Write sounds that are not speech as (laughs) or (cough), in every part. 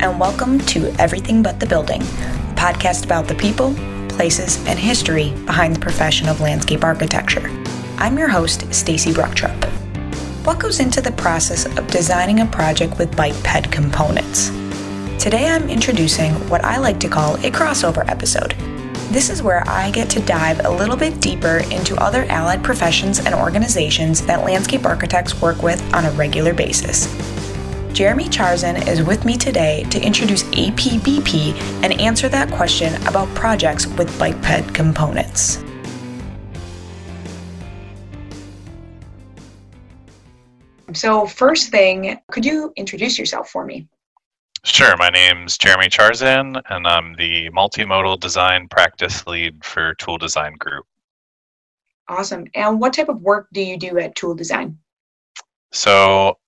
and welcome to Everything But the Building, a podcast about the people, places, and history behind the profession of landscape architecture. I'm your host, Stacy Bruchtrup. What goes into the process of designing a project with bike ped components? Today I'm introducing what I like to call a crossover episode. This is where I get to dive a little bit deeper into other allied professions and organizations that landscape architects work with on a regular basis. Jeremy Chrzan is with me today to introduce APBP and answer that question about projects with bike ped components. So, first thing, could you introduce yourself for me? Sure. My name's Jeremy Chrzan, and I'm the multimodal design practice lead for Toole Design Group. Awesome. And what type of work do you do at Toole Design? So,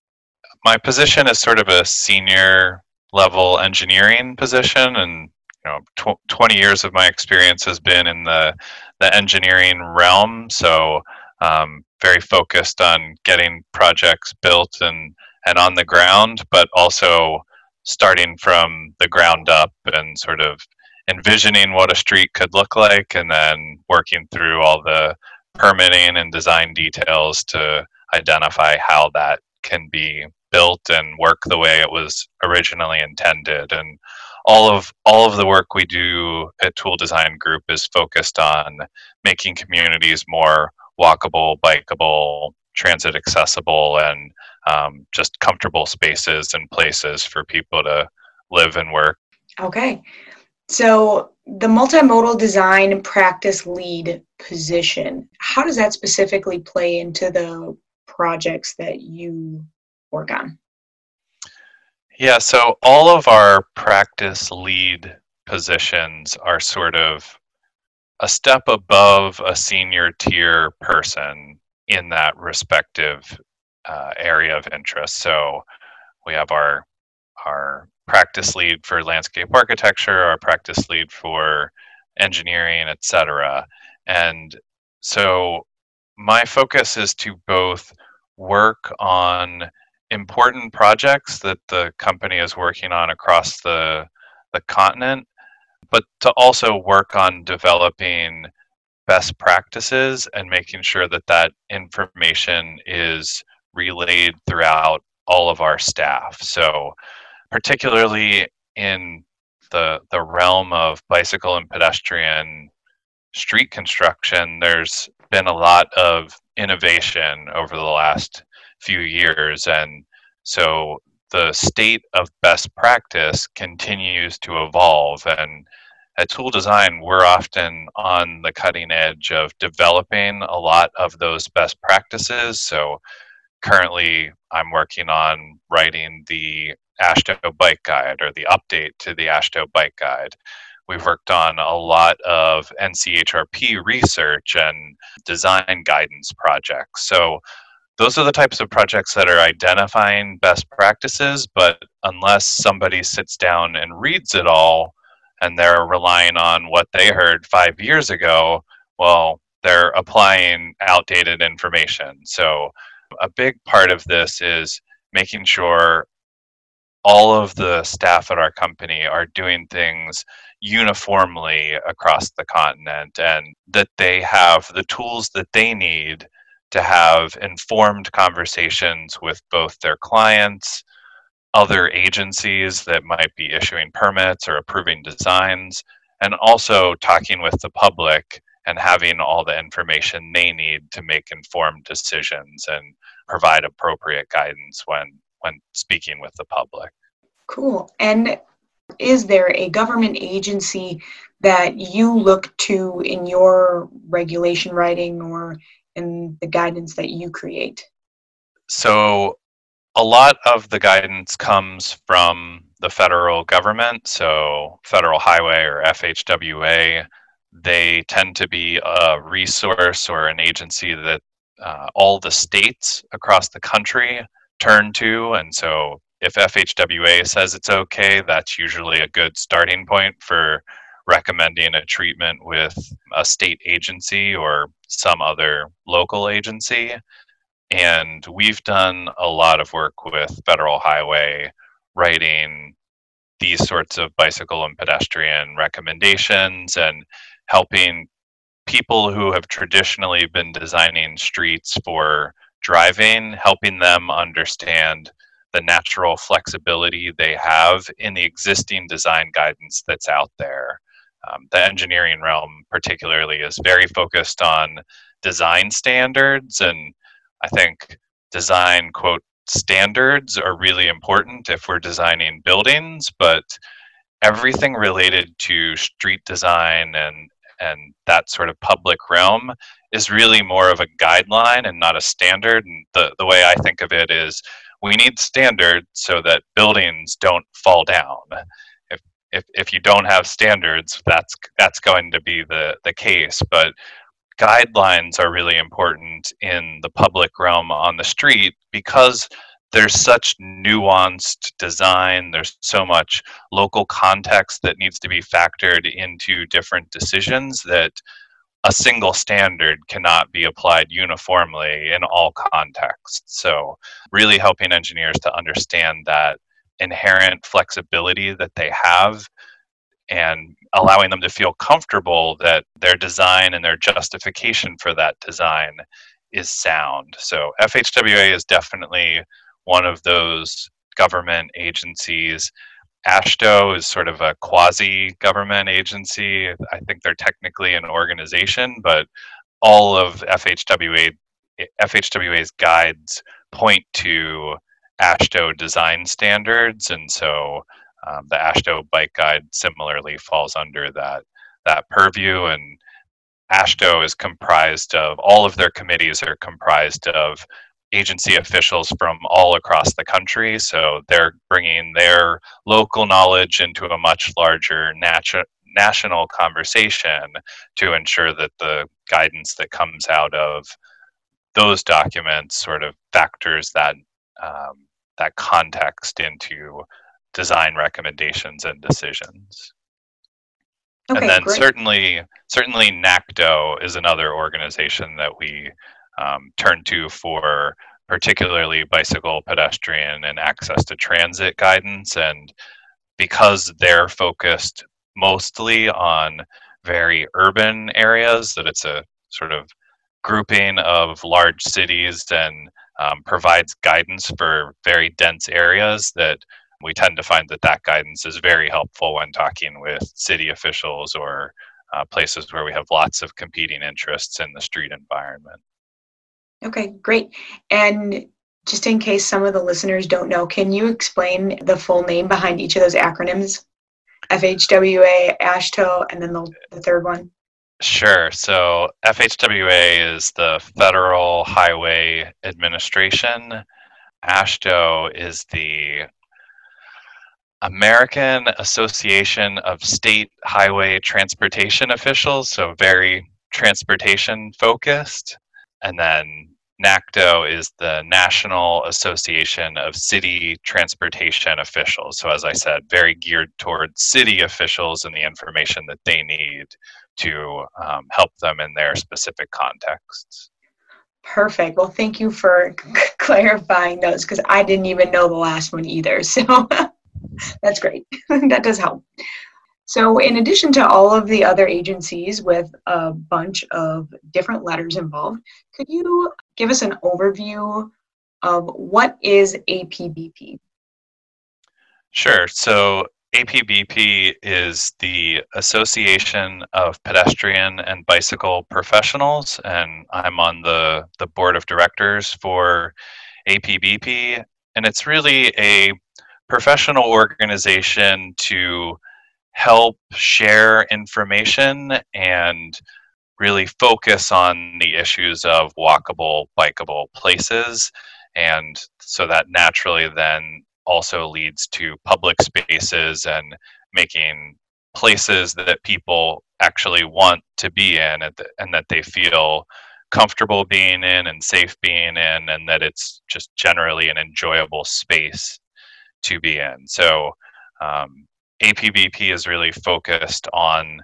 my position is sort of a senior level engineering position, and you know, tw- 20 years of my experience has been in the the engineering realm. So, um, very focused on getting projects built and and on the ground, but also starting from the ground up and sort of envisioning what a street could look like and then working through all the permitting and design details to identify how that can be built and work the way it was originally intended and all of all of the work we do at Toole design group is focused on making communities more walkable bikeable transit accessible and um, just comfortable spaces and places for people to live and work. Okay. So, the multimodal design practice lead position, how does that specifically play into the projects that you work on? Yeah, so all of our practice lead positions are sort of a step above a senior tier person in that respective uh, area of interest. So we have our our practice lead for landscape architecture, our practice lead for engineering, etc. And so my focus is to both work on important projects that the company is working on across the the continent, but to also work on developing best practices and making sure that that information is relayed throughout all of our staff. So, particularly in the the realm of bicycle and pedestrian street construction, there's been a lot of innovation over the last few years, and so the state of best practice continues to evolve and at Toole Design, we're often on the cutting edge of developing a lot of those best practices. So currently, I'm working on writing the AASHTO Bike Guide or the update to the AASHTO Bike Guide. We've worked on a lot of NCHRP research and design guidance projects. So those are the types of projects that are identifying best practices, but unless somebody sits down and reads it all, and they're relying on what they heard five years ago, well, they're applying outdated information. So, a big part of this is making sure all of the staff at our company are doing things uniformly across the continent and that they have the tools that they need to have informed conversations with both their clients other agencies that might be issuing permits or approving designs, and also talking with the public and having all the information they need to make informed decisions and provide appropriate guidance when when speaking with the public. Cool. And is there a government agency that you look to in your regulation writing or in the guidance that you create? So a lot of the guidance comes from the federal government, so Federal Highway or FHWA. They tend to be a resource or an agency that uh, all the states across the country turn to. And so if FHWA says it's okay, that's usually a good starting point for recommending a treatment with a state agency or some other local agency. And we've done a lot of work with Federal Highway, writing these sorts of bicycle and pedestrian recommendations and helping people who have traditionally been designing streets for driving, helping them understand the natural flexibility they have in the existing design guidance that's out there. Um, the engineering realm, particularly, is very focused on design standards, and I think design, quote, standards are really important if we're designing buildings, but everything related to street design and and that sort of public realm is really more of a guideline and not a standard. And the, the way I think of it is we need standards so that buildings don't fall down. If, if, you don't have standards, that's that's going to be the, the case. But guidelines are really important in the public realm on the street because there's such nuanced design there's so much local context that needs to be factored into different decisions that a single standard cannot be applied uniformly in all contexts so really helping engineers to understand that inherent flexibility that they have and allowing them to feel comfortable that their design and their justification for that design is sound. So FHWA is definitely one of those government agencies. AASHTO is sort of a quasi government agency. I think they're technically an organization, but all of FHWA FHWA's guides point to AASHTO design standards, and so um, the AASHTO Bike Guide similarly falls under that that purview. And AASHTO is comprised of all of their committees are comprised of agency officials from all across the country. So they're bringing their local knowledge into a much larger natu- national conversation to ensure that the guidance that comes out of those documents sort of factors that um, that context into design recommendations and decisions. Okay, and then great. certainly certainly NACTO is another organization that we um, turn to for particularly bicycle, pedestrian, and access to transit guidance. And because they're focused mostly on very urban areas, that it's a sort of grouping of large cities and um, provides guidance for very dense areas that we tend to find that that guidance is very helpful when talking with city officials or uh, places where we have lots of competing interests in the street environment. Okay, great. And just in case some of the listeners don't know, can you explain the full name behind each of those acronyms? FHWA, AASHTO, and then the, the third one? Sure. So FHWA is the Federal Highway Administration. AASHTO is the American Association of State Highway Transportation Officials, so very transportation focused. And then NACTO is the National Association of City Transportation Officials. So, as I said, very geared towards city officials and the information that they need to um, help them in their specific contexts. Perfect. Well, thank you for (laughs) clarifying those because I didn't even know the last one either. (laughs) So that's great. (laughs) that does help. So, in addition to all of the other agencies with a bunch of different letters involved, could you give us an overview of what is APBP? Sure. So, APBP is the Association of Pedestrian and Bicycle Professionals, and I'm on the, the board of directors for APBP. And it's really a professional organization to help share information and really focus on the issues of walkable, bikeable places. And so that naturally then also leads to public spaces and making places that people actually want to be in and, and that they feel comfortable being in and safe being in and that it's just generally an enjoyable space to be in so um, APBP is really focused on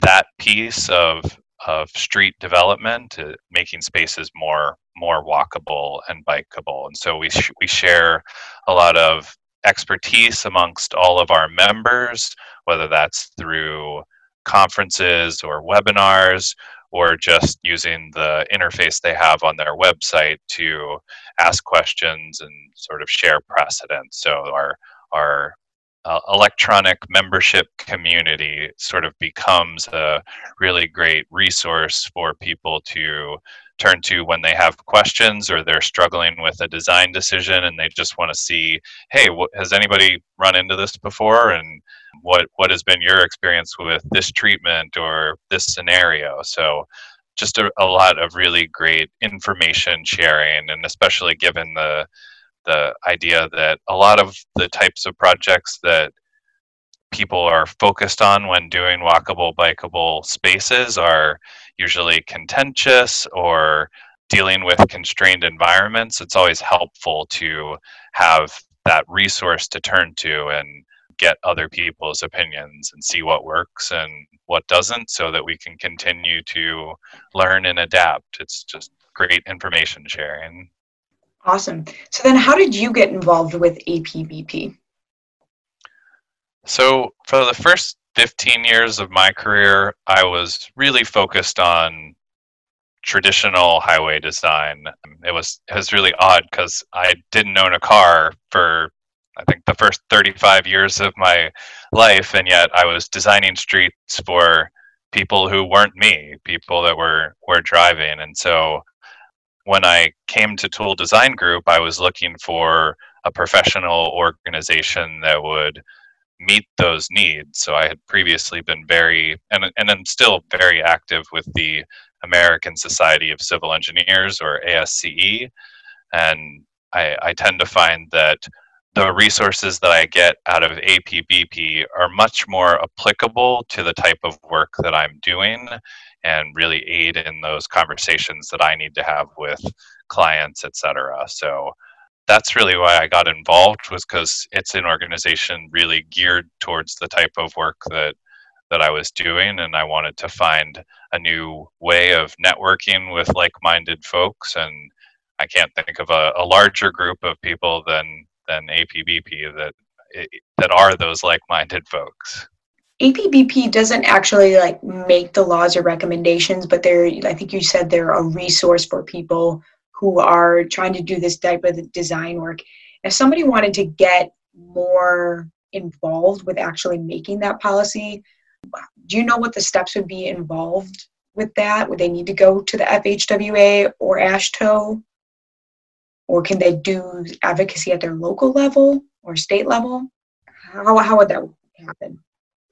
that piece of of street development, uh, making spaces more more walkable and bikeable. And so we sh- we share a lot of expertise amongst all of our members, whether that's through conferences or webinars or just using the interface they have on their website to ask questions and sort of share precedents. So our our uh, electronic membership community sort of becomes a really great resource for people to turn to when they have questions or they're struggling with a design decision and they just want to see hey what, has anybody run into this before? And what what has been your experience with this treatment or this scenario? So just a, a lot of really great information sharing and especially given the the idea that a lot of the types of projects that people are focused on when doing walkable, bikeable spaces are usually contentious or dealing with constrained environments. It's always helpful to have that resource to turn to and get other people's opinions and see what works and what doesn't so that we can continue to learn and adapt. It's just great information sharing. Awesome. So then how did you get involved with APBP? So for the first 15 years of my career, I was really focused on traditional highway design. It was it was really odd because I didn't own a car for I think the first 35 years of my life, and yet I was designing streets for people who weren't me, people that were were driving, and so when I came to Toole Design Group, I was looking for a professional organization that would meet those needs. So I had previously been very, and, and I'm still very active with the American Society of Civil Engineers or ASCE. And I, I tend to find that the resources that I get out of APBP are much more applicable to the type of work that I'm doing and really aid in those conversations that I need to have with clients, et cetera. So that's really why I got involved was because it's an organization really geared towards the type of work that that I was doing, and I wanted to find a new way of networking with like-minded folks. And I can't think of a, a larger group of people than than APBP that eh, that are those like-minded folks. APBP doesn't actually like make the laws or recommendations, but they're I think you said they're a resource for people who are trying to do this type of design work. If somebody wanted to get more involved with actually making that policy, do you know what the steps would be involved with that? Would they need to go to the FHWA or AASHTO? Or can they do advocacy at their local level or state level? How, how would that happen?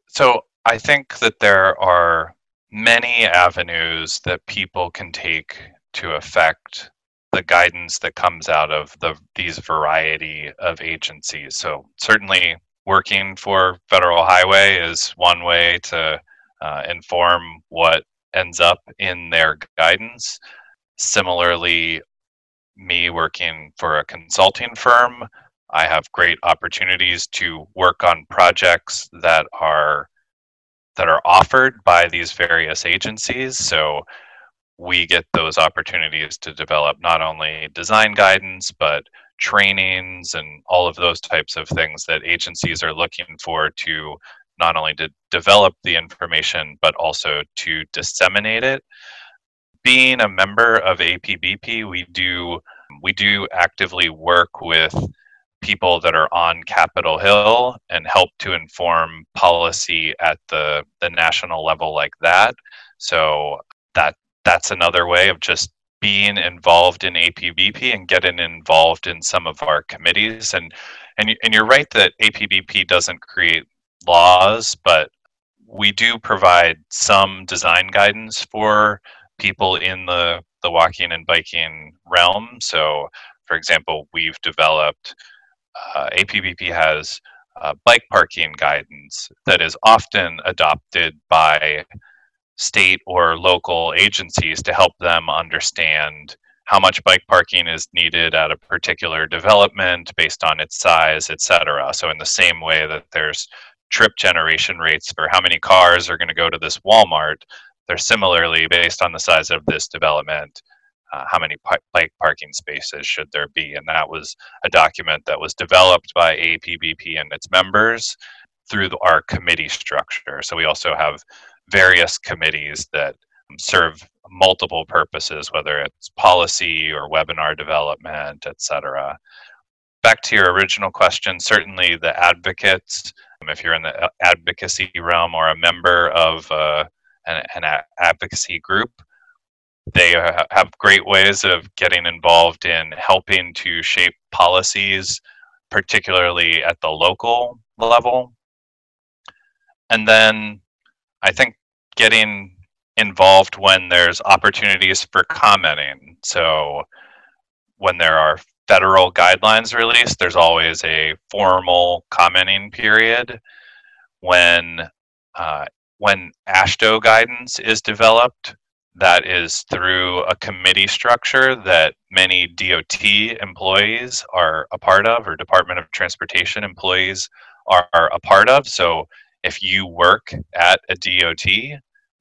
So I think that there are many avenues that people can take to affect the guidance that comes out of the these variety of agencies. So certainly working for Federal Highway is one way to uh, inform what ends up in their guidance. Similarly, me working for a consulting firm, I have great opportunities to work on projects that are that are offered by these various agencies. So we get those opportunities to develop not only design guidance but trainings and all of those types of things that agencies are looking for to not only to develop the information but also to disseminate it being a member of APBP we do we do actively work with people that are on Capitol Hill and help to inform policy at the the national level like that so that that's another way of just being involved in APBP and getting involved in some of our committees. And and and you're right that APBP doesn't create laws, but we do provide some design guidance for people in the the walking and biking realm. So, for example, we've developed uh, APBP has uh, bike parking guidance that is often adopted by state or local agencies to help them understand how much bike parking is needed at a particular development based on its size, et cetera. So, in the same way that there's trip generation rates for how many cars are going to go to this Walmart, they're similarly based on the size of this development. uh, how many bike parking spaces should there be. And that was a document that was developed by APBP and its members through the, our committee structure. So we also have various committees that serve multiple purposes, whether it's policy or webinar development, etc. Back to your original question, certainly the advocates, if you're in the uh, advocacy realm or a member of uh, an, an advocacy group, they uh, have great ways of getting involved in helping to shape policies, particularly at the local level. And then I think getting involved when there's opportunities for commenting. So when there are federal guidelines released, there's always a formal commenting period. When uh, when AASHTO guidance is developed, that is through a committee structure that many DOT employees are a part of, or Department of Transportation employees are, are a part of. So if you work at a DOT,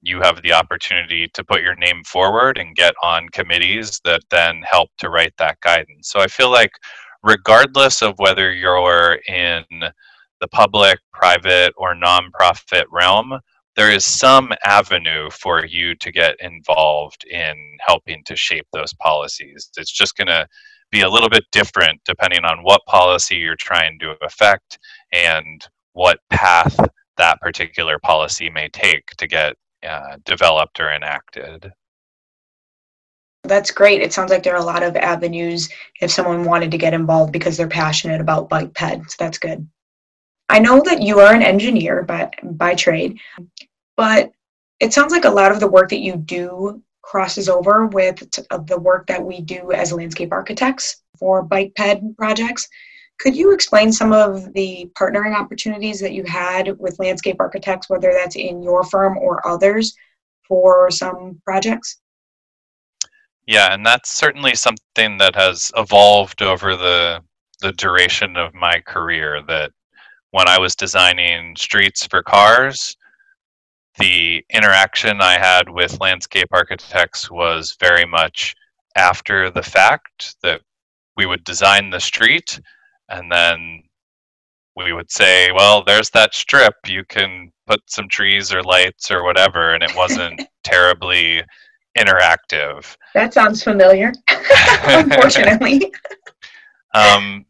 you have the opportunity to put your name forward and get on committees that then help to write that guidance. So I feel like, regardless of whether you're in the public, private, or nonprofit realm, there is some avenue for you to get involved in helping to shape those policies. It's just going to be a little bit different depending on what policy you're trying to affect and what path that particular policy may take to get uh, developed or enacted. That's great. It sounds like there are a lot of avenues if someone wanted to get involved because they're passionate about bike ped. So that's good. I know that you are an engineer by, by trade but it sounds like a lot of the work that you do crosses over with uh, the work that we do as landscape architects for bike ped projects. Could you explain some of the partnering opportunities that you had with landscape architects, whether that's in your firm or others, for some projects? Yeah, and that's certainly something that has evolved over the the duration of my career. That when I was designing streets for cars, the interaction I had with landscape architects was very much after the fact that we would design the street and then we would say, well, there's that strip. You can put some trees or lights or whatever. And it wasn't (laughs) terribly interactive. That sounds familiar, (laughs) unfortunately. (laughs) um,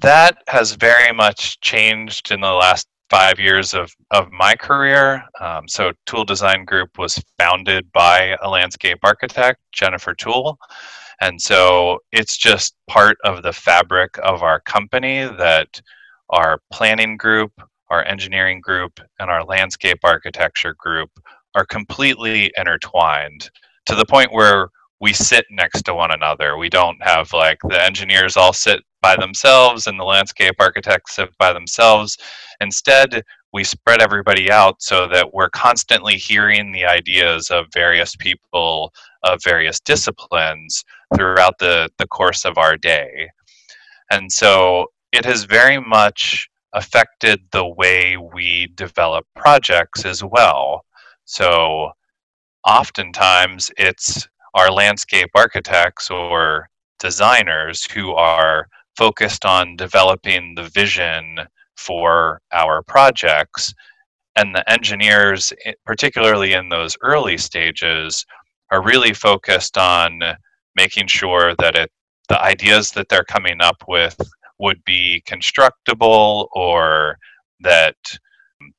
that has very much changed in the last five years of, of my career. Um, so, Toole Design Group was founded by a landscape architect, Jennifer Toole. And so it's just part of the fabric of our company that our planning group, our engineering group, and our landscape architecture group are completely intertwined to the point where we sit next to one another. We don't have like the engineers all sit by themselves and the landscape architects sit by themselves. Instead, we spread everybody out so that we're constantly hearing the ideas of various people of various disciplines throughout the, the course of our day. And so it has very much affected the way we develop projects as well. So oftentimes it's our landscape architects or designers who are focused on developing the vision for our projects. And the engineers, particularly in those early stages, are really focused on making sure that it, the ideas that they're coming up with would be constructible or that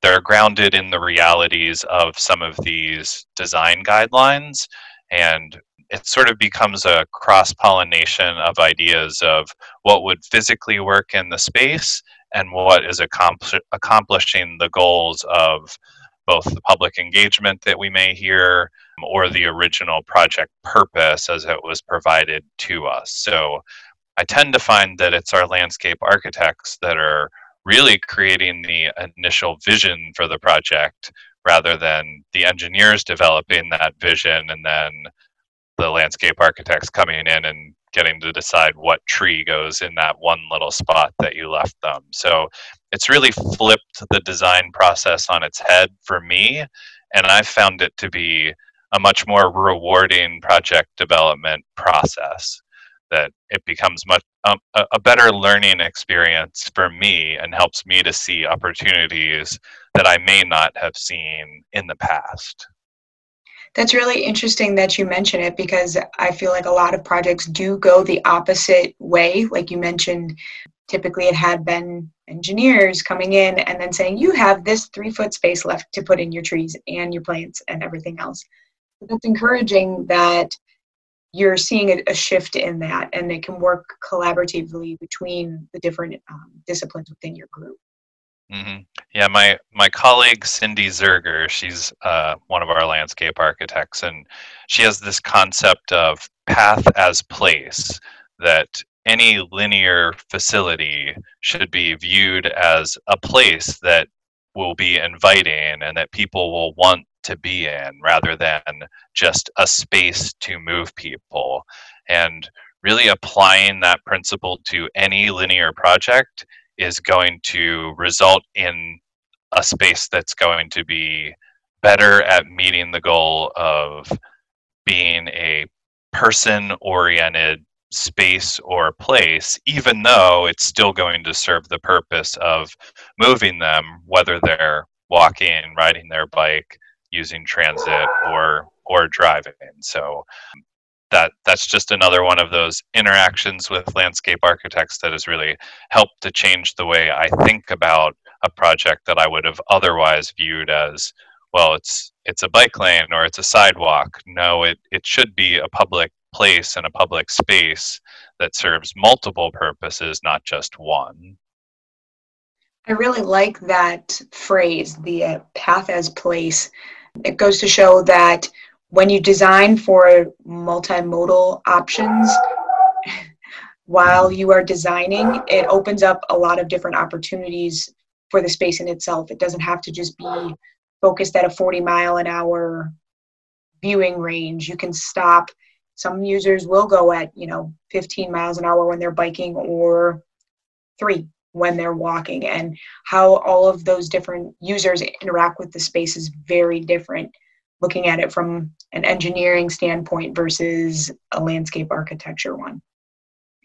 they're grounded in the realities of some of these design guidelines and it sort of becomes a cross pollination of ideas of what would physically work in the space and what is accompli- accomplishing the goals of both the public engagement that we may hear um, or the original project purpose as it was provided to us. So I tend to find that it's our landscape architects that are really creating the initial vision for the project rather than the engineers developing that vision and then the landscape architects coming in and getting to decide what tree goes in that one little spot that you left them. So it's really flipped the design process on its head for me, and I've found it to be a much more rewarding project development process that it becomes much um, a, a better learning experience for me and helps me to see opportunities that I may not have seen in the past. That's really interesting that you mention it because I feel like a lot of projects do go the opposite way. Like you mentioned, typically it had been engineers coming in and then saying, you have this three foot space left to put in your trees and your plants and everything else. That's encouraging that you're seeing a, a, shift in that and they can work collaboratively between the different um, disciplines within your group. Mm-hmm. Yeah, my my colleague Cindy Zerger, she's uh, one of our landscape architects, and she has this concept of path as place that any linear facility should be viewed as a place that will be inviting and that people will want to be in rather than just a space to move people. And really applying that principle to any linear project is going to result in a space that's going to be better at meeting the goal of being a person oriented space or place, even though it's still going to serve the purpose of moving them, whether they're walking, riding their bike, using transit, or or driving. So that that's just another one of those interactions with landscape architects that has really helped to change the way I think about a project that I would have otherwise viewed as well it's it's a bike lane or it's a sidewalk. No it it should be a public place and a public space that serves multiple purposes not just one. I really like that phrase the uh, path as place. It goes to show that when you design for multimodal options while you are designing, it opens up a lot of different opportunities for the space in itself. It doesn't have to just be focused at a 40 mile an hour viewing range. You can stop. Some users will go at, you know, 15 miles an hour when they're biking or three when they're walking. And how all of those different users interact with the space is very different looking at it from an engineering standpoint versus a landscape architecture one.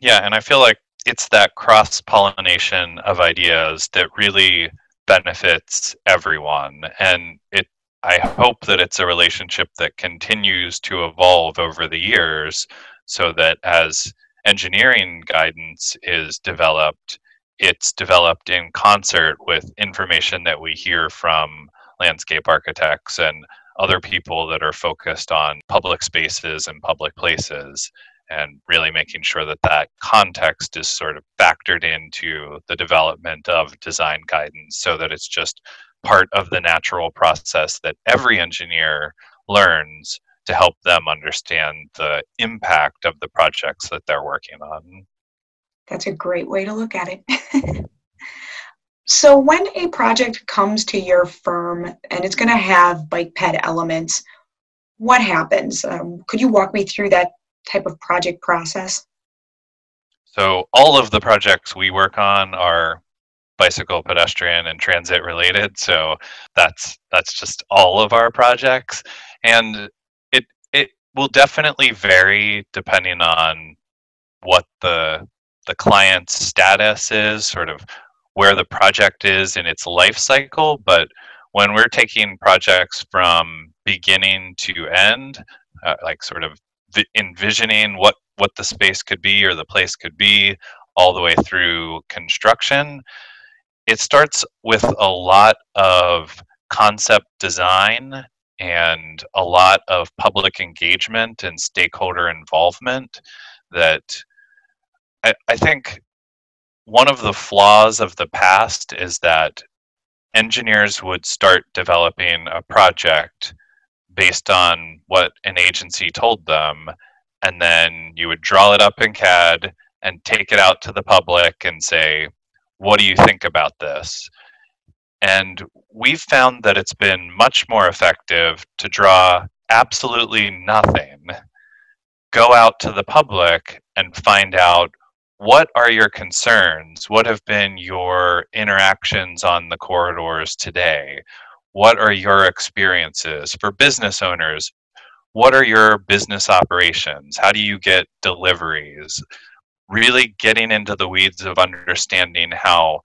Yeah, and I feel like it's that cross pollination of ideas that really benefits everyone. And it I hope that it's a relationship that continues to evolve over the years so that as engineering guidance is developed, it's developed in concert with information that we hear from landscape architects and other people that are focused on public spaces and public places and really making sure that that context is sort of factored into the development of design guidance so that it's just part of the natural process that every engineer learns to help them understand the impact of the projects that they're working on. That's a great way to look at it. (laughs) So when a project comes to your firm and it's going to have bike ped elements, what happens? Um, could you walk me through that type of project process? So all of the projects we work on are bicycle, pedestrian, and transit related. So that's that's just all of our projects, and it it will definitely vary depending on what the the client's status is, sort of where the project is in its life cycle, but when we're taking projects from beginning to end, uh, like sort of vi- envisioning what what the space could be or the place could be, all the way through construction, it starts with a lot of concept design and a lot of public engagement and stakeholder involvement that I, I think one of the flaws of the past is that engineers would start developing a project based on what an agency told them and then you would draw it up in CAD and take it out to the public and say what do you think about this? And we've found that it's been much more effective to draw absolutely nothing go out to the public and find out what are your concerns? What have been your interactions on the corridors today? What are your experiences? For business owners, what are your business operations? How do you get deliveries? Really getting into the weeds of understanding how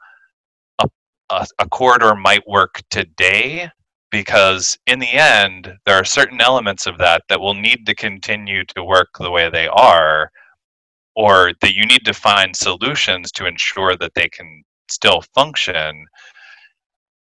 a, a, a corridor might work today because in the end there are certain elements of that that will need to continue to work the way they are or that you need to find solutions to ensure that they can still function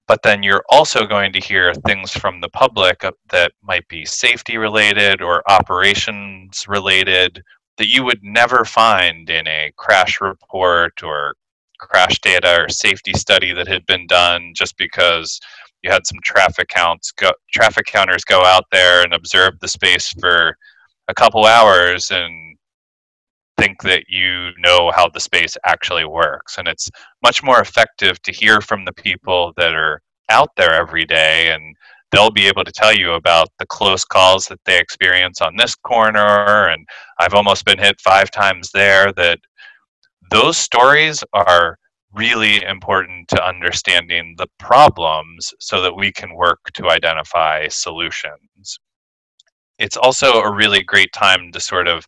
but then you're also going to hear things from the public that might be safety related or operations related that you would never find in a crash report or crash data or safety study that had been done just because you had some traffic counts go traffic counters go out there and observe the space for a couple hours and think that you know how the space actually works and it's much more effective to hear from the people that are out there every day and they'll be able to tell you about the close calls that they experience on this corner and I've almost been hit 5 times there that those stories are really important to understanding the problems so that we can work to identify solutions. It's also a really great time to sort of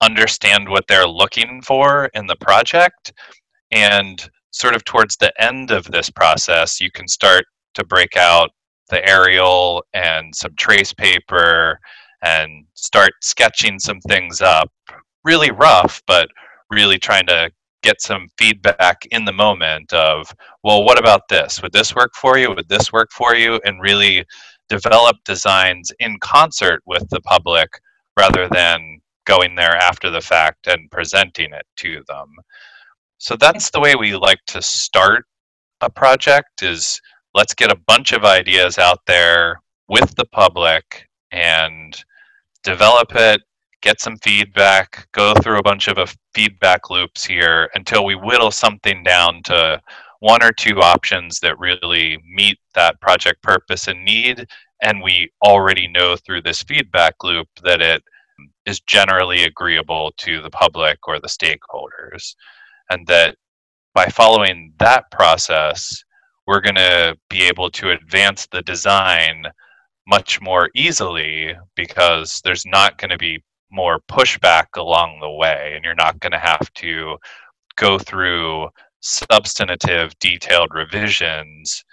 understand what they're looking for in the project. And sort of towards the end of this process, you can start to break out the aerial and some trace paper and start sketching some things up. Really rough, but really trying to get some feedback in the moment of, well, what about this? Would this work for you? Would this work for you? And really develop designs in concert with the public rather than going there after the fact and presenting it to them. So that's the way we like to start a project is let's get a bunch of ideas out there with the public and develop it get some feedback, go through a bunch of feedback loops here until we whittle something down to one or two options that really meet that project purpose and need. And we already know through this feedback loop that it is generally agreeable to the public or the stakeholders. And that by following that process, we're going to be able to advance the design much more easily because there's not going to be more pushback along the way, and you're not going to have to go through substantive, detailed revisions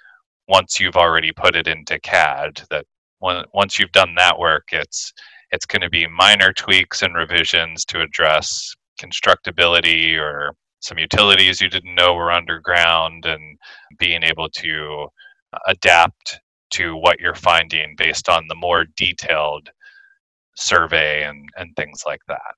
once you've already put it into CAD. That once you've done that work, it's it's going to be minor tweaks and revisions to address constructability or some utilities you didn't know were underground and being able to uh, adapt to what you're finding based on the more detailed survey and, and things like that.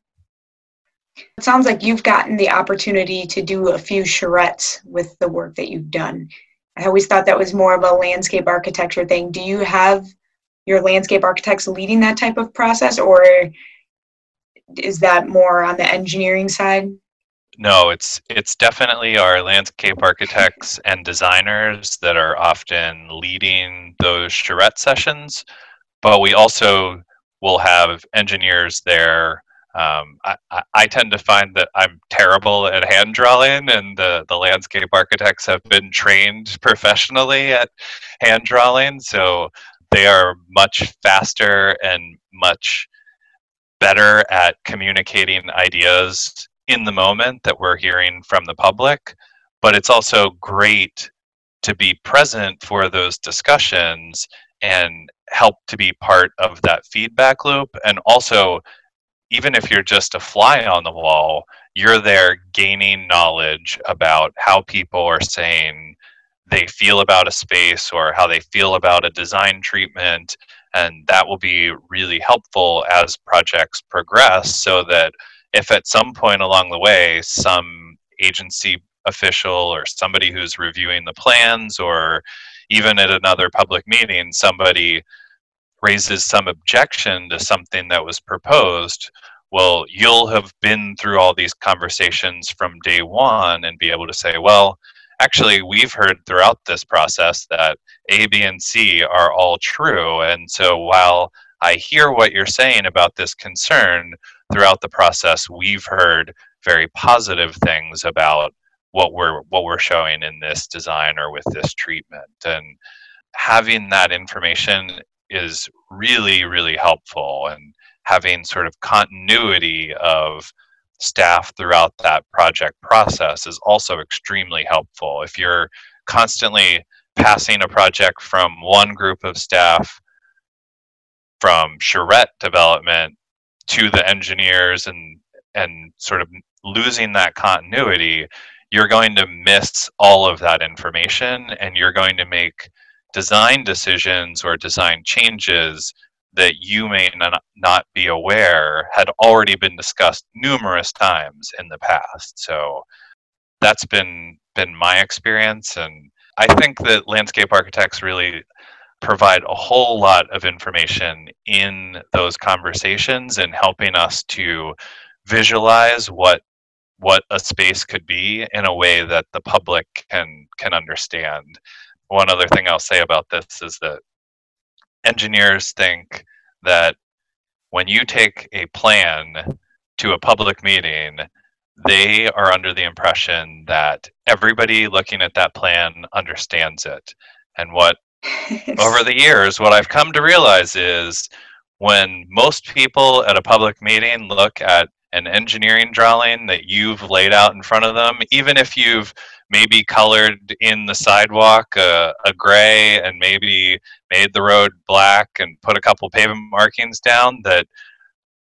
It sounds like you've gotten the opportunity to do a few charrettes with the work that you've done. I always thought that was more of a landscape architecture thing. Do you have your landscape architects leading that type of process, or is that more on the engineering side? No, it's it's definitely our landscape architects and designers that are often leading those charrette sessions, but we also we'll have engineers there. Um, I, I, tend to find that I'm terrible at hand drawing, and the, the landscape architects have been trained professionally at hand drawing, so they are much faster and much better at communicating ideas in the moment that we're hearing from the public. But it's also great to be present for those discussions and help to be part of that feedback loop and also even if you're just a fly on the wall you're there gaining knowledge about how people are saying they feel about a space or how they feel about a design treatment and that will be really helpful as projects progress so that if at some point along the way some agency official or somebody who's reviewing the plans or even at another public meeting somebody raises some objection to something that was proposed, well, you'll have been through all these conversations from day one and be able to say, well, actually, we've heard throughout this process that A, B, and C are all true. And so while I hear what you're saying about this concern, throughout the process, we've heard very positive things about what we're what we're showing in this design or with this treatment and having that information is really, really helpful. And having sort of continuity of staff throughout that project process is also extremely helpful. If you're constantly passing a project from one group of staff from charrette development to the engineers and and sort of losing that continuity you're going to miss all of that information and you're going to make design decisions or design changes that you may not be aware had already been discussed numerous times in the past. So that's been been my experience and I think that landscape architects really provide a whole lot of information in those conversations and helping us to visualize what what a space could be in a way that the public can can understand. One other thing I'll say about this is that engineers think that when you take a plan to a public meeting, they are under the impression that everybody looking at that plan understands it. And what (laughs) over the years, what I've come to realize is when most people at a public meeting look at an engineering drawing that you've laid out in front of them, even if you've maybe colored in the sidewalk uh, a gray and maybe made the road black and put a couple pavement markings down, that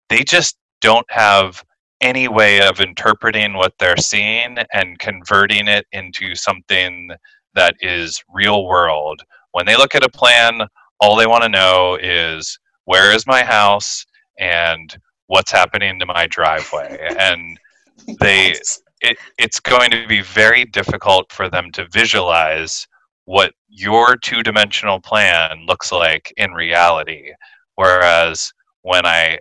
they just don't have any way of interpreting what they're seeing and converting it into something that is real world. When they look at a plan, all they want to know is where is my house and what's happening to my driveway. (laughs) And they it, it's going to be very difficult for them to visualize what your two-dimensional plan looks like in reality. Whereas when i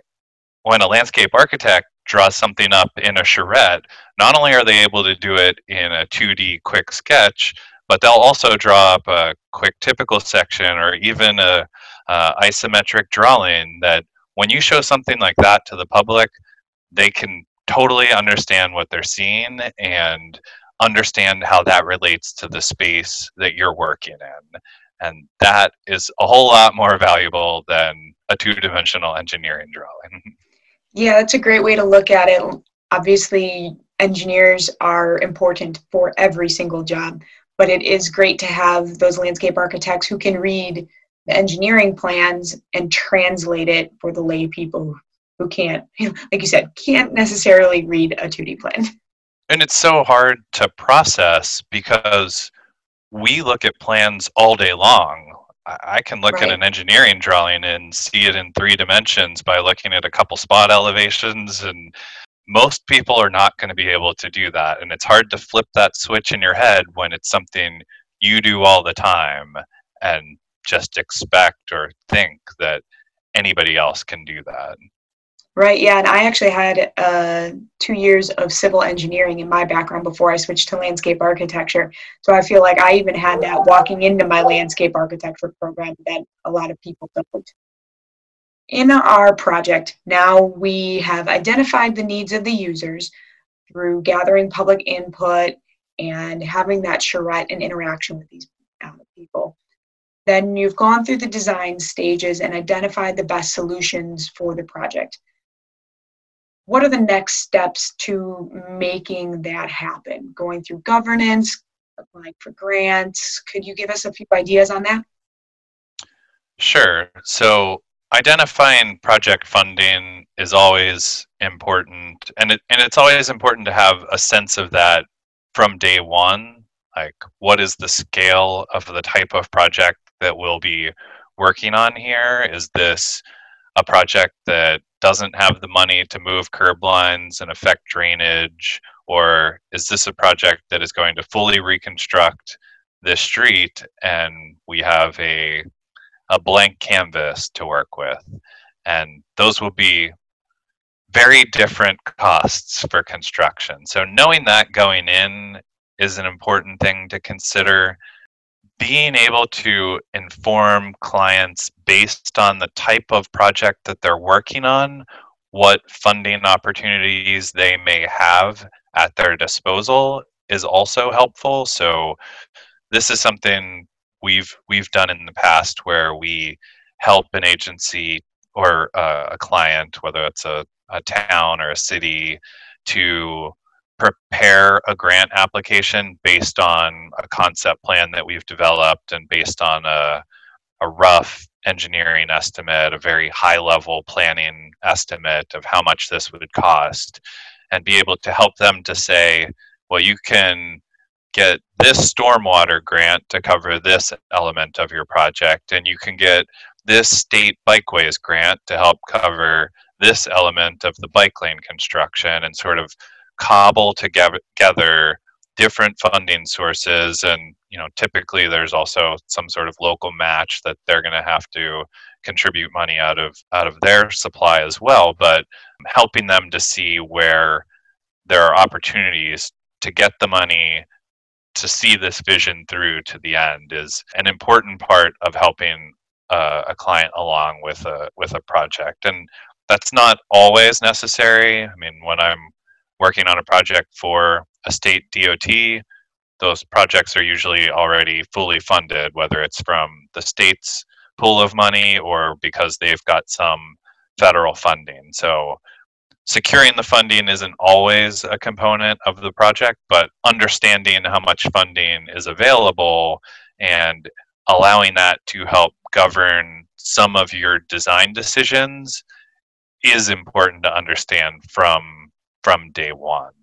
when a landscape architect draws something up in a charrette not only are they able to do it in a 2d quick sketch but they'll also draw up a quick typical section or even a uh, isometric drawing that when you show something like that to the public, they can totally understand what they're seeing and understand how that relates to the space that you're working in. And that is a whole lot more valuable than a two dimensional engineering drawing. (laughs) Yeah, that's a great way to look at it. Obviously, engineers are important for every single job, but it is great to have those landscape architects who can read the engineering plans and translate it for the lay people who can't, (laughs) like you said, can't necessarily read a 2D plan. And it's so hard to process because we look at plans all day long. I can look right. at an engineering drawing and see it in three dimensions by looking at a couple spot elevations and most people are not going to be able to do that and it's hard to flip that switch in your head when it's something you do all the time and just expect or think that anybody else can do that. Right, yeah, and I actually had uh, two years of civil engineering in my background before I switched to landscape architecture. So I feel like I even had that walking into my landscape architecture program that a lot of people don't. In our project, now we have identified the needs of the users through gathering public input and having that charrette and interaction with these uh, people. Then you've gone through the design stages and identified the best solutions for the project. What are the next steps to making that happen? Going through governance, applying for grants. Could you give us a few ideas on that? Sure. So identifying project funding is always important and it, and it's always important to have a sense of that from day one like what is the scale of the type of project that we'll be working on here? Is this a project that doesn't have the money to move curb lines and affect drainage? Or is this a project that is going to fully reconstruct this street and we have a, a blank canvas to work with? And those will be very different costs for construction. So knowing that going in is an important thing to consider being able to inform clients based on the type of project that they're working on, what funding opportunities they may have at their disposal is also helpful. So this is something we've we've done in the past where we help an agency or uh, a client, whether it's a, a town or a city, to prepare a grant application based on a concept plan that we've developed and based on a, a rough engineering estimate, a very high level planning estimate of how much this would cost, and be able to help them to say, well, you can get this stormwater grant to cover this element of your project, and you can get this state bikeways grant to help cover this element of the bike lane construction and sort of cobble together different funding sources and you know typically there's also some sort of local match that they're going to have to contribute money out of out of their supply as well but helping them to see where there are opportunities to get the money to see this vision through to the end is an important part of helping uh, a client along with a with a project. And that's not always necessary. I mean when i'm working on a project for a state DOT, those projects are usually already fully funded, whether it's from the state's pool of money or because they've got some federal funding. So securing the funding isn't always a component of the project, but understanding how much funding is available and allowing that to help govern some of your design decisions is important to understand from from day one.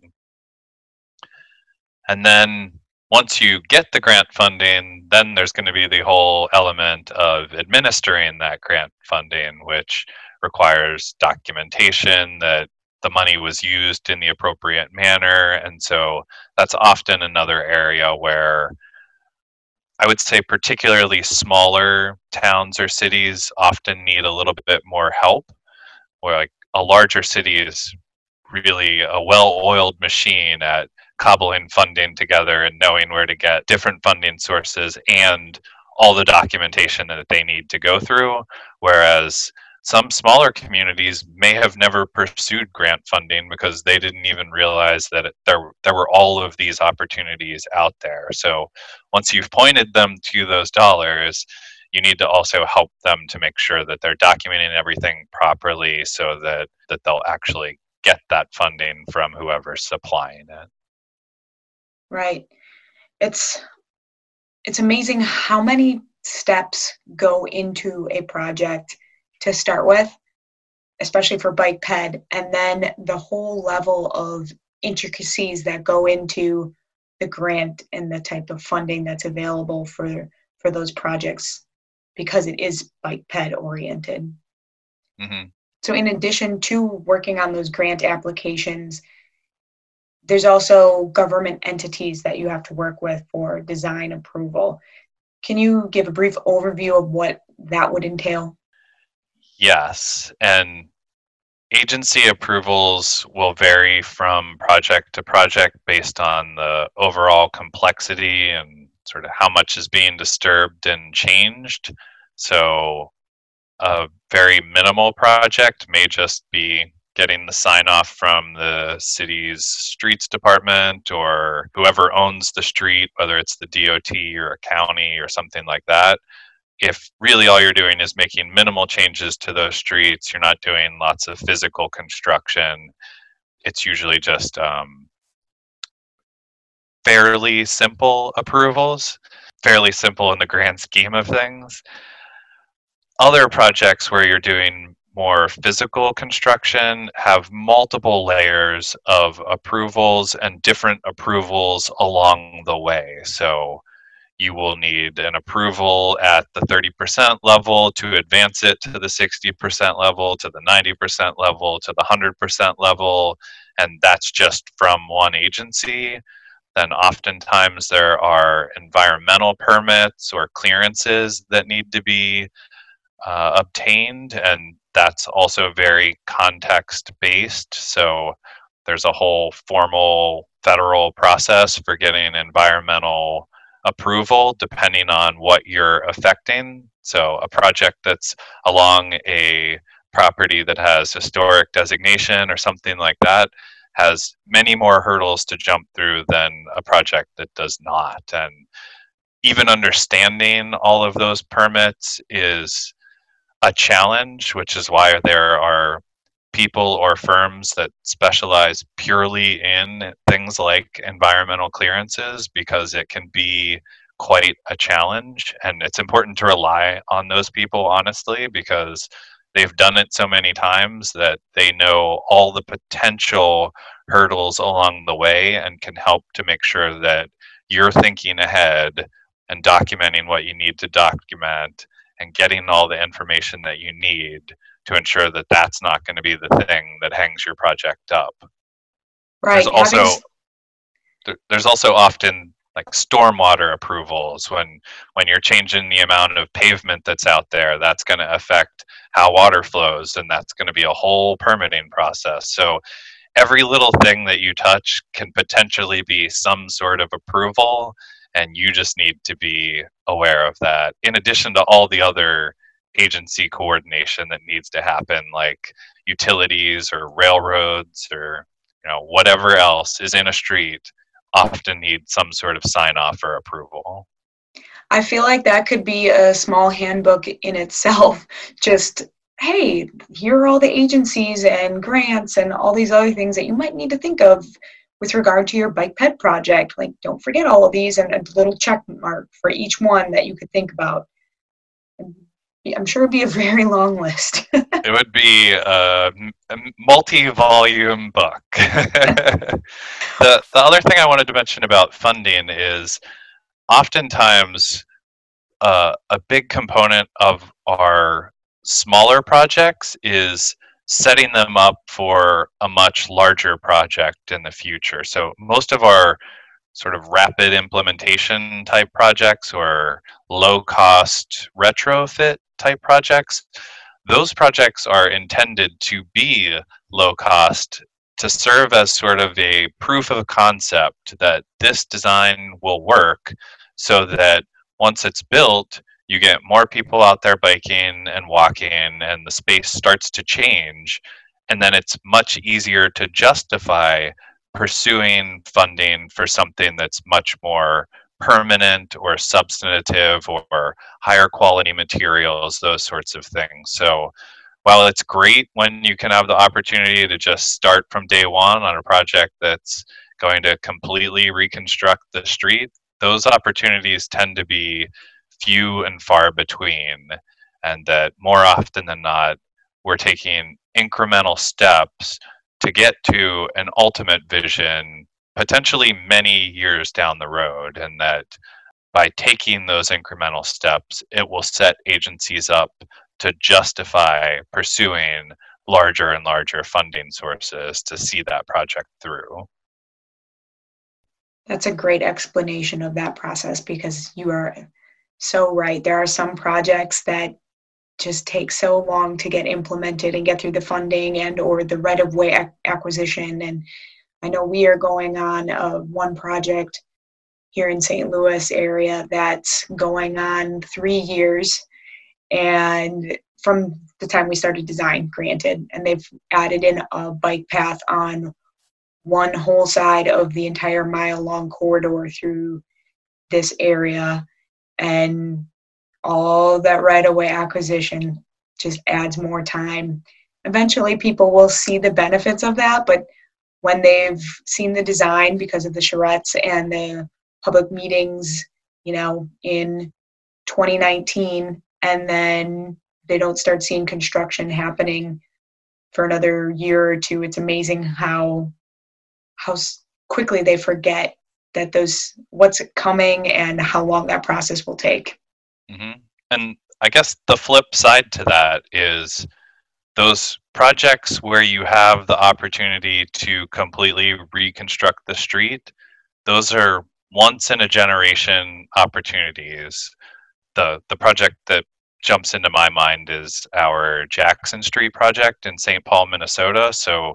And then once you get the grant funding, then there's going to be the whole element of administering that grant funding, which requires documentation that the money was used in the appropriate manner. And so that's often another area where I would say, particularly smaller towns or cities often need a little bit more help. Where like a larger city is really a well-oiled machine at cobbling funding together and knowing where to get different funding sources and all the documentation that they need to go through whereas some smaller communities may have never pursued grant funding because they didn't even realize that there there were all of these opportunities out there. So once you've pointed them to those dollars, you need to also help them to make sure that they're documenting everything properly so that that they'll actually get that funding from whoever's supplying it. Right. It's it's amazing how many steps go into a project to start with, especially for bike ped, and then the whole level of intricacies that go into the grant and the type of funding that's available for for those projects because it is bike ped oriented. Mm-hmm. So, in addition to working on those grant applications, there's also government entities that you have to work with for design approval. Can you give a brief overview of what that would entail? Yes. And agency approvals will vary from project to project based on the overall complexity and sort of how much is being disturbed and changed. So, a very minimal project may just be getting the sign off from the city's streets department or whoever owns the street, whether it's the DOT or a county or something like that. If really all you're doing is making minimal changes to those streets, you're not doing lots of physical construction, it's usually just um, fairly simple approvals, fairly simple in the grand scheme of things other projects where you're doing more physical construction have multiple layers of approvals and different approvals along the way. So you will need an approval at the 30% level to advance it to the 60% level, to the 90% level, to the 100% level, and that's just from one agency. Then oftentimes there are environmental permits or clearances that need to be uh, obtained, and that's also very context based. So there's a whole formal federal process for getting environmental approval depending on what you're affecting. So a project that's along a property that has historic designation or something like that has many more hurdles to jump through than a project that does not. And even understanding all of those permits is a challenge, which is why there are people or firms that specialize purely in things like environmental clearances because it can be quite a challenge. And it's important to rely on those people honestly because they've done it so many times that they know all the potential hurdles along the way and can help to make sure that you're thinking ahead and documenting what you need to document and getting all the information that you need to ensure that that's not going to be the thing that hangs your project up. Right. There's also there's also often like stormwater approvals when when you're changing the amount of pavement that's out there that's going to affect how water flows and that's going to be a whole permitting process so every little thing that you touch can potentially be some sort of approval and you just need to be aware of that in addition to all the other agency coordination that needs to happen like utilities or railroads or you know whatever else is in a street often need some sort of sign off or approval. I feel like that could be a small handbook in itself. (laughs) Just hey here are all the agencies and grants and all these other things that you might need to think of with regard to your bike ped project. Like, don't forget all of these and a little check mark for each one that you could think about. I'm sure it'd be a (laughs) very long list. it would be a, a multi-volume book. (laughs) the the other thing I wanted to mention about funding is oftentimes uh, a big component of our smaller projects is setting them up for a much larger project in the future. So most of our sort of rapid implementation type projects or low cost retrofit type projects, those projects are intended to be low cost to serve as sort of a proof of concept that this design will work so that once it's built, you get more people out there biking and walking and the space starts to change and then it's much easier to justify pursuing funding for something that's much more permanent or substantive or higher quality materials those sorts of things. So while it's great when you can have the opportunity to just start from day one on a project that's going to completely reconstruct the street those opportunities tend to be few and far between, and that more often than not, we're taking incremental steps to get to an ultimate vision, potentially many years down the road, and that by taking those incremental steps, it will set agencies up to justify pursuing larger and larger funding sources to see that project through. That's a great explanation of that process because you are so right. There are some projects that just take so long to get implemented and get through the funding and or the right of way ac- acquisition and i know we are going on uh, one project here in st louis area that's going on three years and from the time we started design granted and they've added in a bike path on one whole side of the entire mile long corridor through this area and all that right away acquisition just adds more time. Eventually, people will see the benefits of that, but when they've seen the design because of the charrettes and the public meetings, you know, in 2019, and then they don't start seeing construction happening for another year or two, it's amazing how how quickly they forget that those what's coming and how long that process will take. Mm-hmm. And I guess the flip side to that is those projects where you have the opportunity to completely reconstruct the street. Those are once in a generation opportunities. The the project that jumps into my mind is our Jackson Street project in St. Paul, Minnesota. So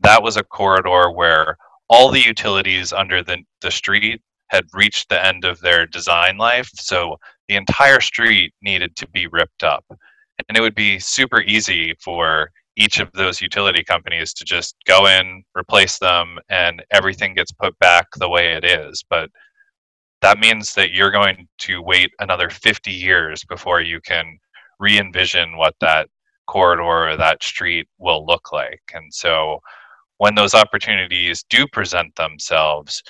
that was a corridor where all the utilities under the, the street had reached the end of their design life. So the entire street needed to be ripped up. And it would be super easy for each of those utility companies to just go in, replace them, and everything gets put back the way it is. But that means that you're going to wait another 50 years before you can re envision what that corridor or that street will look like. And so when those opportunities do present themselves,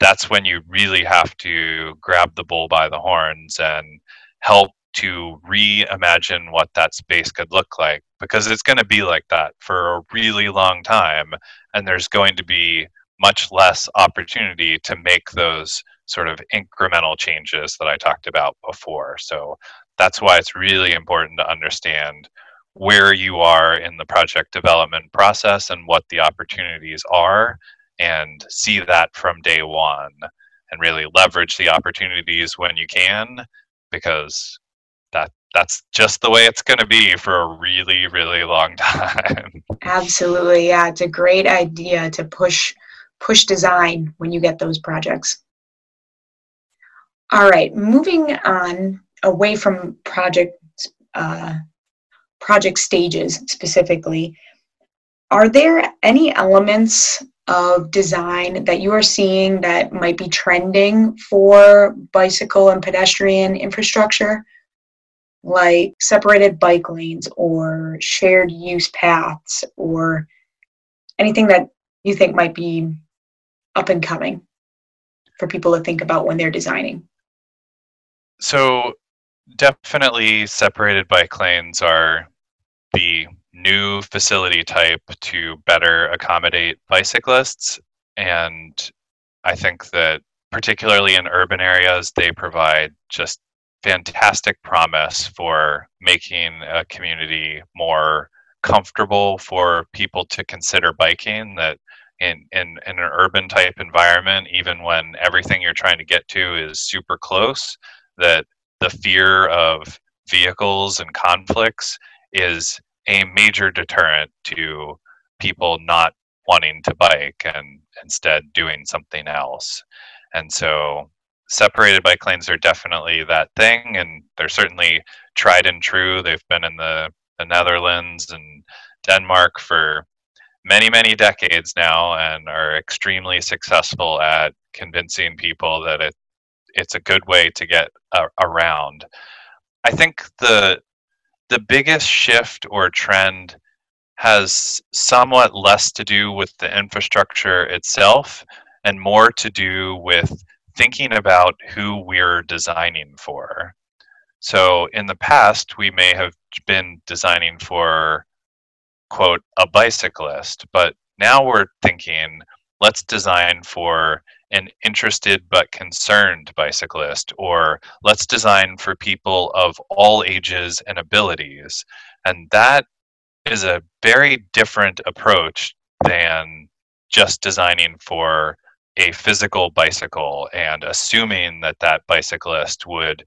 that's when you really have to grab the bull by the horns and help to reimagine what that space could look like because it's going to be like that for a really long time and there's going to be much less opportunity to make those sort of incremental changes that I talked about before. So that's why it's really important to understand where you are in the project development process and what the opportunities are and see that from day one and really leverage the opportunities when you can because that that's just the way it's going to be for a really really long (laughs) time. Absolutely yeah it's a great idea to push push design when you get those projects. All right moving on away from project uh, project stages specifically are there any elements of design that you are seeing that might be trending for bicycle and pedestrian infrastructure like separated bike lanes or shared use paths or anything that you think might be up and coming for people to think about when they're designing? So, definitely separated bike lanes are the new facility type to better accommodate bicyclists. And I think that particularly in urban areas, they provide just fantastic promise for making a community more comfortable for people to consider biking that in, in, in an urban type environment even when everything you're trying to get to is super close that the fear of vehicles and conflicts is a major deterrent to people not wanting to bike and instead doing something else and so separated bike lanes are definitely that thing, and they're certainly tried and true. They've been in the, the Netherlands and Denmark for many, many decades now, and are extremely successful at convincing people that it it's a good way to get uh, around. I think the the biggest shift or trend has somewhat less to do with the infrastructure itself and more to do with thinking about who we're designing for. So in the past, we may have been designing for, quote, a bicyclist, but now we're thinking, let's design for an interested but concerned bicyclist, or let's design for people of all ages and abilities. And that is a very different approach than just designing for a physical bicycle and assuming that that bicyclist would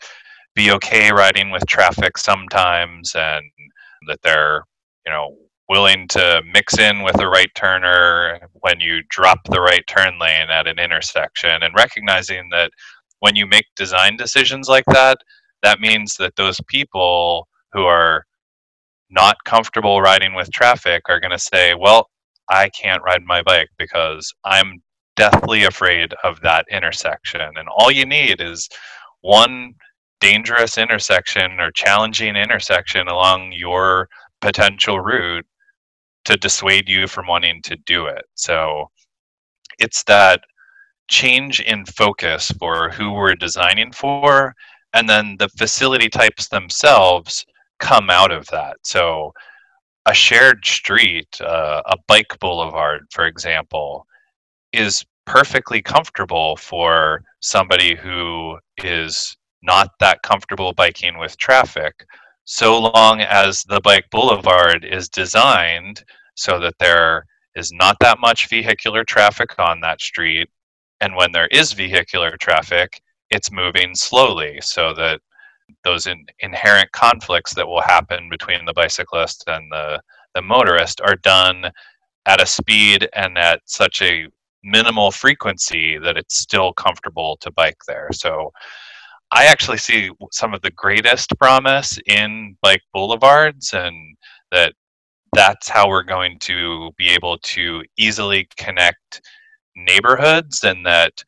be okay riding with traffic sometimes and that they're you know willing to mix in with a right turner when you drop the right turn lane at an intersection and recognizing that when you make design decisions like that that means that those people who are not comfortable riding with traffic are going to say well I can't ride my bike because I'm deathly afraid of that intersection. And all you need is one dangerous intersection or challenging intersection along your potential route to dissuade you from wanting to do it. So it's that change in focus for who we're designing for, and then the facility types themselves come out of that. So a shared street, uh, a bike boulevard, for example, is perfectly comfortable for somebody who is not that comfortable biking with traffic so long as the bike boulevard is designed so that there is not that much vehicular traffic on that street and when there is vehicular traffic it's moving slowly so that those in, inherent conflicts that will happen between the bicyclist and the, the motorist are done at a speed and at such a minimal frequency that it's still comfortable to bike there. So I actually see some of the greatest promise in bike boulevards and that that's how we're going to be able to easily connect neighborhoods and that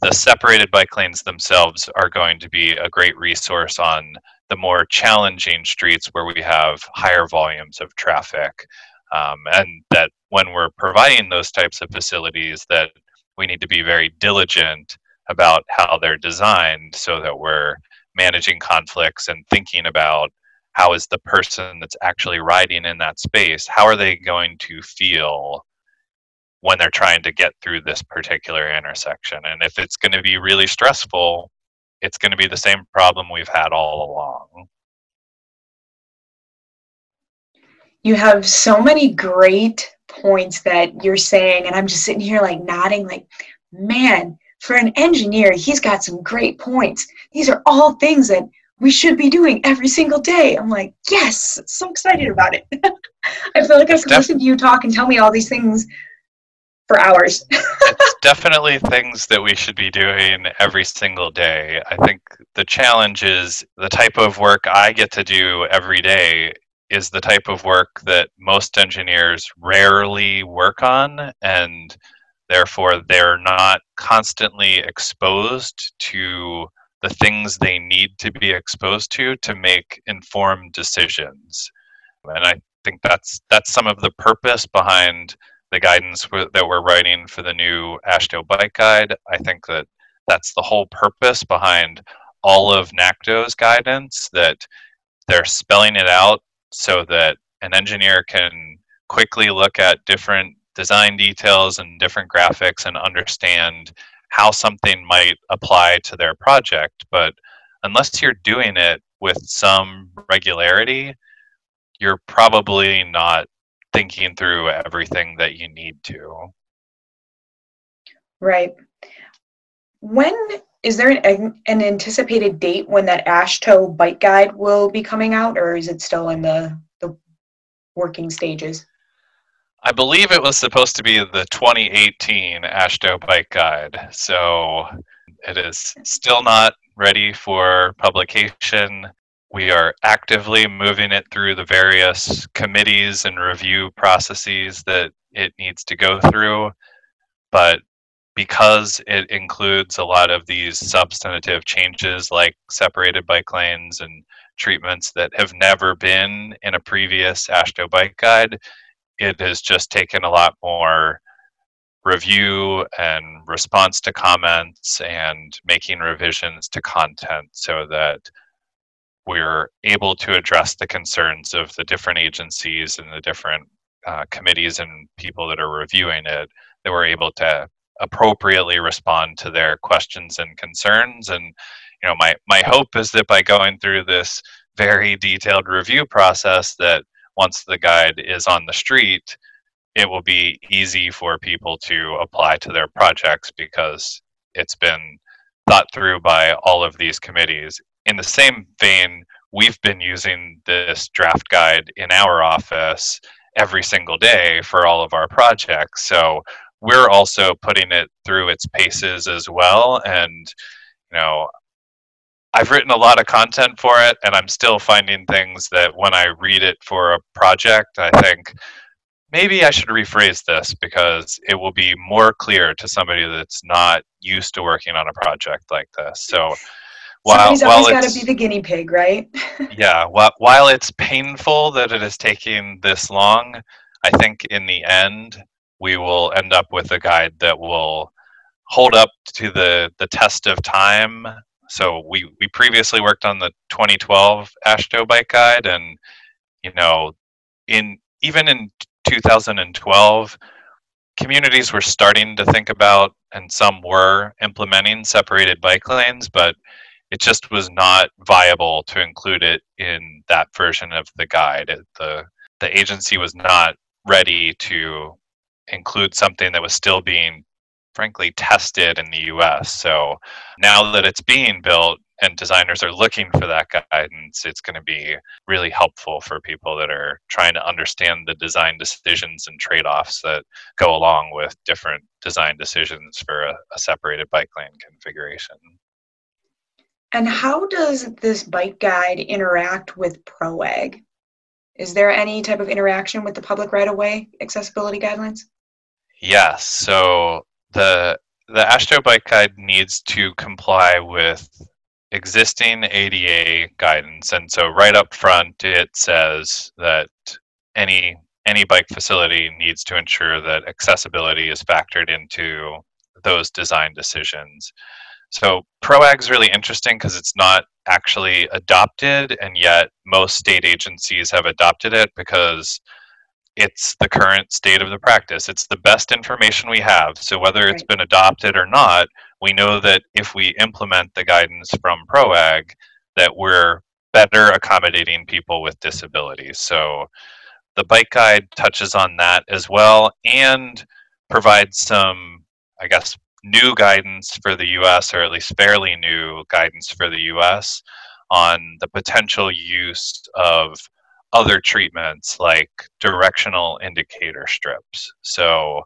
the separated bike lanes themselves are going to be a great resource on the more challenging streets where we have higher volumes of traffic. Um, and that when we're providing those types of facilities that we need to be very diligent about how they're designed so that we're managing conflicts and thinking about how is the person that's actually riding in that space how are they going to feel when they're trying to get through this particular intersection? And if it's going to be really stressful it's going to be the same problem we've had all along. You have so many great points that you're saying and i'm just sitting here like nodding like man for an engineer he's got some great points. These are all things that we should be doing every single day. I'm like yes so excited about it. (laughs) I feel like i could def- listen to you talk and tell me all these things for hours. (laughs) It's definitely things that we should be doing every single day. I think the challenge is the type of work i get to do every day is the type of work that most engineers rarely work on and therefore they're not constantly exposed to the things they need to be exposed to to make informed decisions. And i think that's that's some of the purpose behind the guidance that we're writing for the new AASHTO bike guide. I think that that's the whole purpose behind all of NACTO's guidance that they're spelling it out so that an engineer can quickly look at different design details and different graphics and understand how something might apply to their project. But unless you're doing it with some regularity, you're probably not thinking through everything that you need to. Right. When is there an, an anticipated date when that AASHTO bike guide will be coming out, or is it still in the, the working stages? I believe it was supposed to be the 2018 AASHTO bike guide, so it is still not ready for publication. We are actively moving it through the various committees and review processes that it needs to go through, but because it includes a lot of these substantive changes like separated bike lanes and treatments that have never been in a previous AASHTO bike guide, it has just taken a lot more review and response to comments and making revisions to content so that we're able to address the concerns of the different agencies and the different uh, committees and people that are reviewing it that we're able to appropriately respond to their questions and concerns. And you know my my hope is that by going through this very detailed review process that once the guide is on the street it will be easy for people to apply to their projects because it's been thought through by all of these committees in the same vein we've been using this draft guide in our office every single day for all of our projects so we're also putting it through its paces as well. And, you know, I've written a lot of content for it, and I'm still finding things that when I read it for a project, I think maybe I should rephrase this because it will be more clear to somebody that's not used to working on a project like this. So, while, Somebody's always got to be the guinea pig, right? (laughs) yeah. While, while it's painful that it is taking this long, I think in the end, we will end up with a guide that will hold up to the, the test of time. So we, we previously worked on the 2012 AASHTO bike guide and you know in even in 2012 communities were starting to think about and some were implementing separated bike lanes but it just was not viable to include it in that version of the guide. It, the the agency was not ready to include something that was still being frankly tested in the US. So now that it's being built and designers are looking for that guidance, it's going to be really helpful for people that are trying to understand the design decisions and trade offs that go along with different design decisions for a, a separated bike lane configuration. And how does this bike guide interact with PROWAG? Is there any type of interaction with the public right of way accessibility guidelines? Yes. So the the AASHTO Bike Guide needs to comply with existing ADA guidance, and so right up front it says that any any bike facility needs to ensure that accessibility is factored into those design decisions. So PROWAG is really interesting because it's not actually adopted, and yet most state agencies have adopted it because it's the current state of the practice. It's the best information we have. So whether it's been adopted or not, we know that if we implement the guidance from PROWAG, that we're better accommodating people with disabilities. So the bike guide touches on that as well and provides some, I guess, new guidance for the US, or at least fairly new guidance for the US, on the potential use of other treatments like directional indicator strips. So,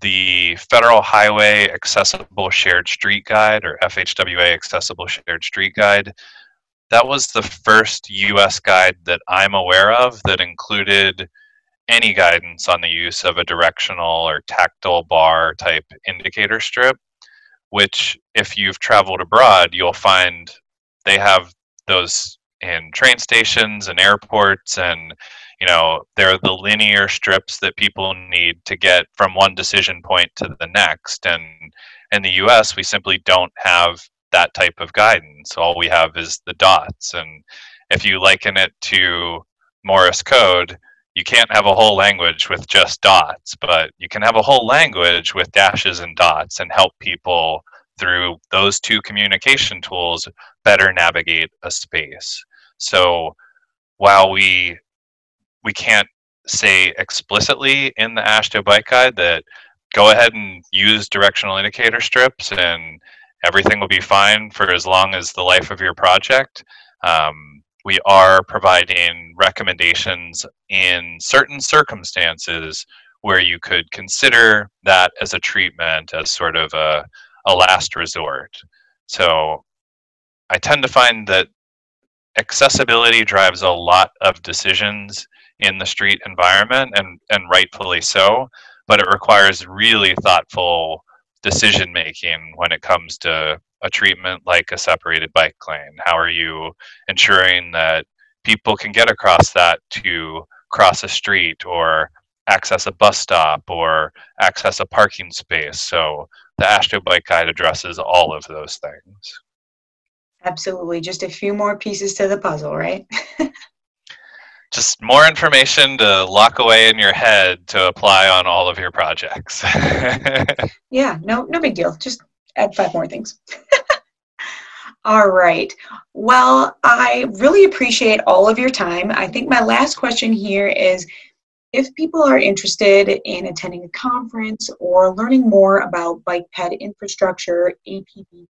the Federal Highway Accessible Shared Street Guide, or FHWA Accessible Shared Street Guide, that was the first US guide that I'm aware of that included any guidance on the use of a directional or tactile bar type indicator strip, which, if you've traveled abroad, you'll find they have those in train stations and airports and you know they're the linear strips that people need to get from one decision point to the next. And in the US we simply don't have that type of guidance. All we have is the dots. And if you liken it to Morse code you can't have a whole language with just dots, but you can have a whole language with dashes and dots and help people through those two communication tools better navigate a space. So while we we can't say explicitly in the AASHTO bike guide that go ahead and use directional indicator strips and everything will be fine for as long as the life of your project. Um, we are providing recommendations in certain circumstances where you could consider that as a treatment as sort of a, a last resort. So I tend to find that accessibility drives a lot of decisions in the street environment and, and rightfully so, but it requires really thoughtful decision making when it comes to a treatment like a separated bike lane? How are you ensuring that people can get across that to cross a street or access a bus stop or access a parking space? So the AASHTO Bike Guide addresses all of those things. Absolutely. Just a few more pieces to the puzzle, right? (laughs) Just more information to lock away in your head to apply on all of your projects. (laughs) yeah, no, no big deal. Just add five more things. (laughs) all right. Well, I really appreciate all of your time. I think my last question here is if people are interested in attending a conference or learning more about bike ped infrastructure, APBP,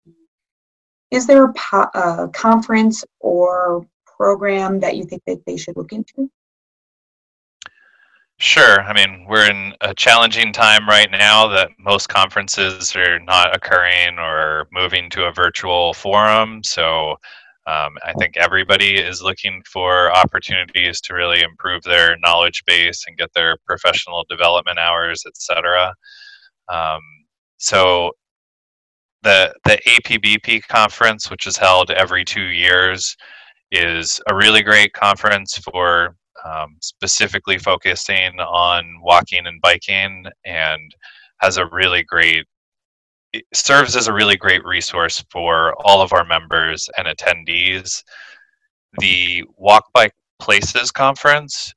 is there a, po- a conference or program that you think that they should look into? Sure. I mean, we're in a challenging time right now that most conferences are not occurring or moving to a virtual forum. So um, I think everybody is looking for opportunities to really improve their knowledge base and get their professional development hours, etc. Um, so the the APBP conference, which is held every two years, is a really great conference for um, specifically focusing on walking and biking and has a really great serves as a really great resource for all of our members and attendees the walk bike places conference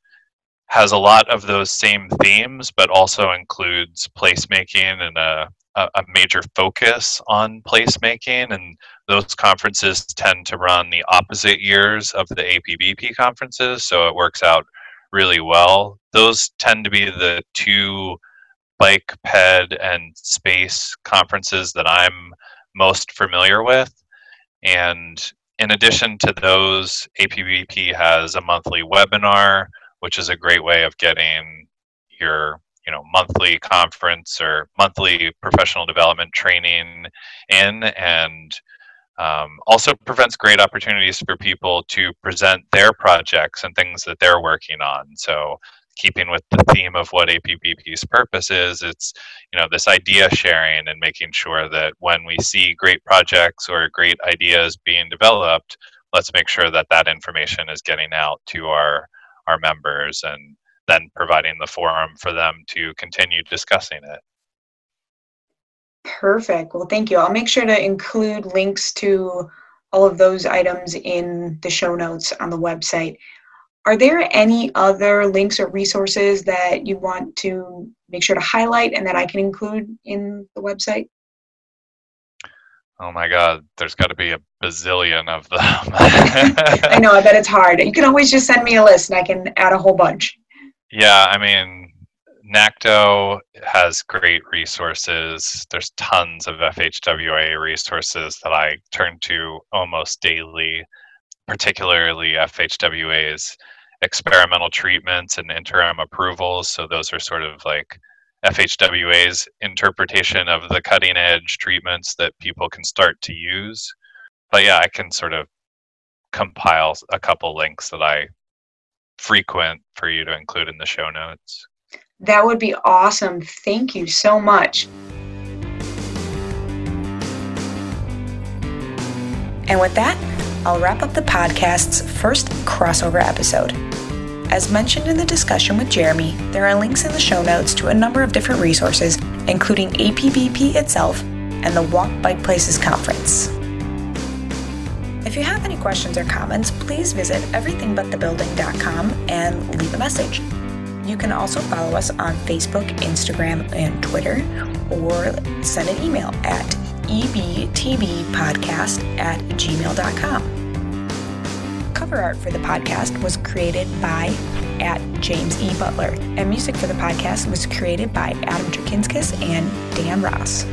has a lot of those same themes but also includes placemaking and a, a major focus on placemaking and those conferences tend to run the opposite years of the APBP conferences, so it works out really well. Those tend to be the two bike, ped, and space conferences that I'm most familiar with. And in addition to those, APBP has a monthly webinar, which is a great way of getting your you know monthly conference or monthly professional development training in and um, also prevents great opportunities for people to present their projects and things that they're working on. So keeping with the theme of what APBP's purpose is, it's you know this idea sharing and making sure that when we see great projects or great ideas being developed, let's make sure that that information is getting out to our our members and then providing the forum for them to continue discussing it. Perfect. Well, thank you. I'll make sure to include links to all of those items in the show notes on the website. Are there any other links or resources that you want to make sure to highlight and that I can include in the website? Oh my God, there's got to be a bazillion of them. I know, I bet it's hard. You can always just send me a list and I can add a whole bunch. Yeah, I mean, NACTO has great resources. There's tons of FHWA resources that I turn to almost daily, particularly FHWA's experimental treatments and interim approvals. So those are sort of like FHWA's interpretation of the cutting edge treatments that people can start to use. But yeah, I can sort of compile a couple links that I frequent for you to include in the show notes. That would be awesome. Thank you so much. And with that, I'll wrap up the podcast's first crossover episode. As mentioned in the discussion with Jeremy, there are links in the show notes to a number of different resources, including APBP itself and the Walk Bike Places Conference. If you have any questions or comments, please visit everythingbutthebuilding.com and leave a message. You can also follow us on Facebook, Instagram, and Twitter, or send an email at ebtbpodcast at gmail.com. Cover art for the podcast was created by at James E. Butler, and music for the podcast was created by Adam Drakinskis and Dan Ross.